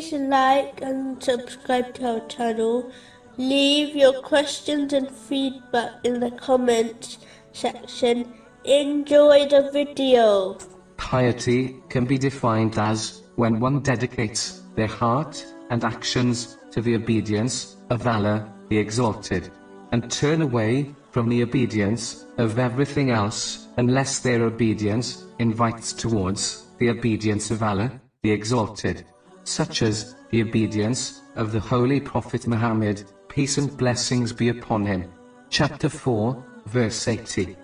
Please like and subscribe to our channel. Leave your questions and feedback in the comments section. Enjoy the video. Piety can be defined as when one dedicates their heart and actions to the obedience of Allah, the Exalted, and turn away from the obedience of everything else unless their obedience invites towards the obedience of Allah, the Exalted, such as the obedience of the Holy Prophet Muhammad, peace and blessings be upon him. Chapter 4, verse 80.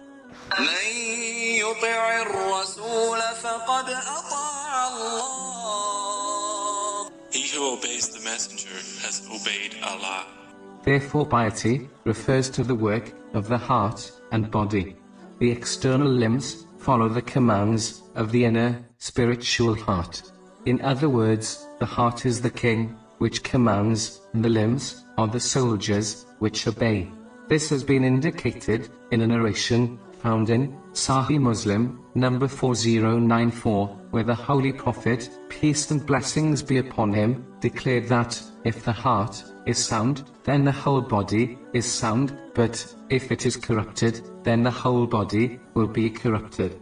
He who obeys the messenger has obeyed Allah. Therefore piety refers to the work of the heart and body. The external limbs follow the commands of the inner spiritual heart. In other words, the heart is the king, which commands, and the limbs are the soldiers, which obey. This has been indicated in a narration found in Sahih Muslim, number 4094, where the Holy Prophet, peace and blessings be upon him, declared that, if the heart is sound, then the whole body is sound, but if it is corrupted, then the whole body will be corrupted.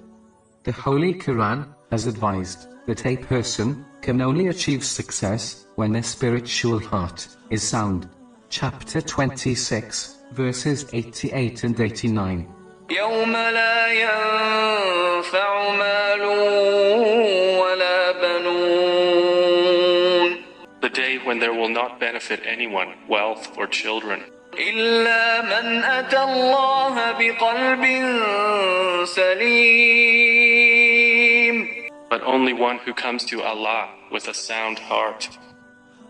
The Holy Quran has advised that a person can only achieve success when their spiritual heart is sound. Chapter 26, verses 88 and 89. يوم لا ينفع مال ولا بنون The day when there will not benefit anyone, wealth or children, إلا من أتى الله بقلب سليم but only one who comes to Allah with a sound heart.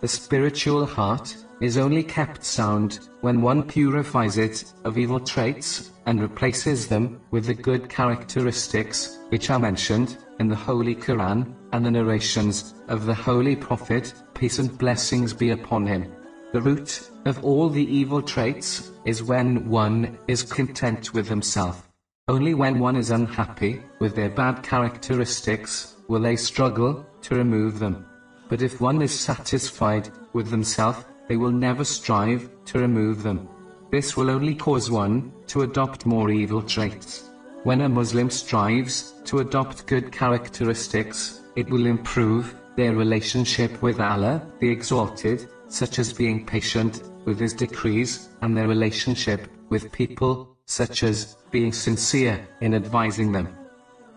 The spiritual heart is only kept sound when one purifies it of evil traits and replaces them with the good characteristics which are mentioned in the Holy Quran and the narrations of the Holy Prophet, peace and blessings be upon him. The root of all the evil traits is when one is content with himself. Only when one is unhappy with their bad characteristics will they struggle to remove them. But if one is satisfied with themselves, they will never strive to remove them. This will only cause one to adopt more evil traits. When a Muslim strives to adopt good characteristics, it will improve their relationship with Allah, the Exalted, such as being patient with His decrees, and their relationship with people, such as being sincere in advising them.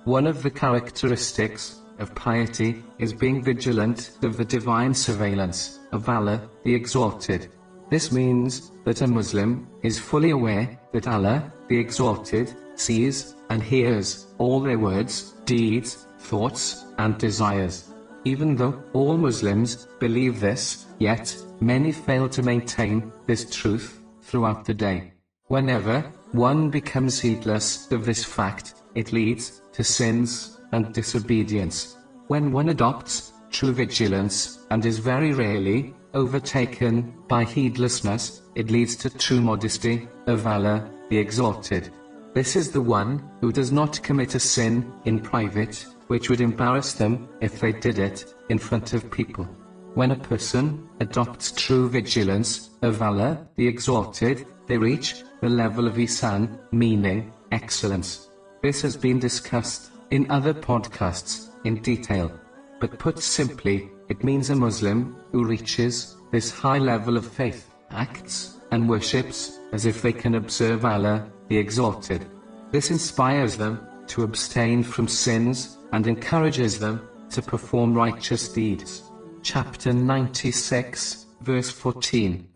One of the characteristics of piety is being vigilant of the divine surveillance of Allah, the Exalted. This means that a Muslim is fully aware that Allah, the Exalted, sees and hears all their words, deeds, thoughts, and desires. Even though all Muslims believe this, yet many fail to maintain this truth throughout the day. Whenever one becomes heedless of this fact, it leads to sins and disobedience. When one adopts true vigilance and is very rarely overtaken by heedlessness, it leads to true modesty of Allah, the Exalted. This is the one who does not commit a sin in private, which would embarrass them if they did it in front of people. When a person adopts true vigilance of Allah, the Exalted, they reach the level of Ihsan, meaning excellence. This has been discussed in other podcasts in detail. But put simply, it means a Muslim who reaches this high level of faith, acts, and worships as if they can observe Allah, the Exalted. This inspires them to abstain from sins and encourages them to perform righteous deeds. Chapter 96, verse 14.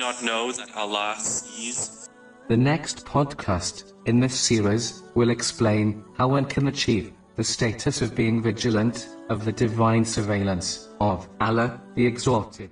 Not know that Allah sees? The next podcast in this series will explain how one can achieve the status of being vigilant of the divine surveillance of Allah, the Exalted.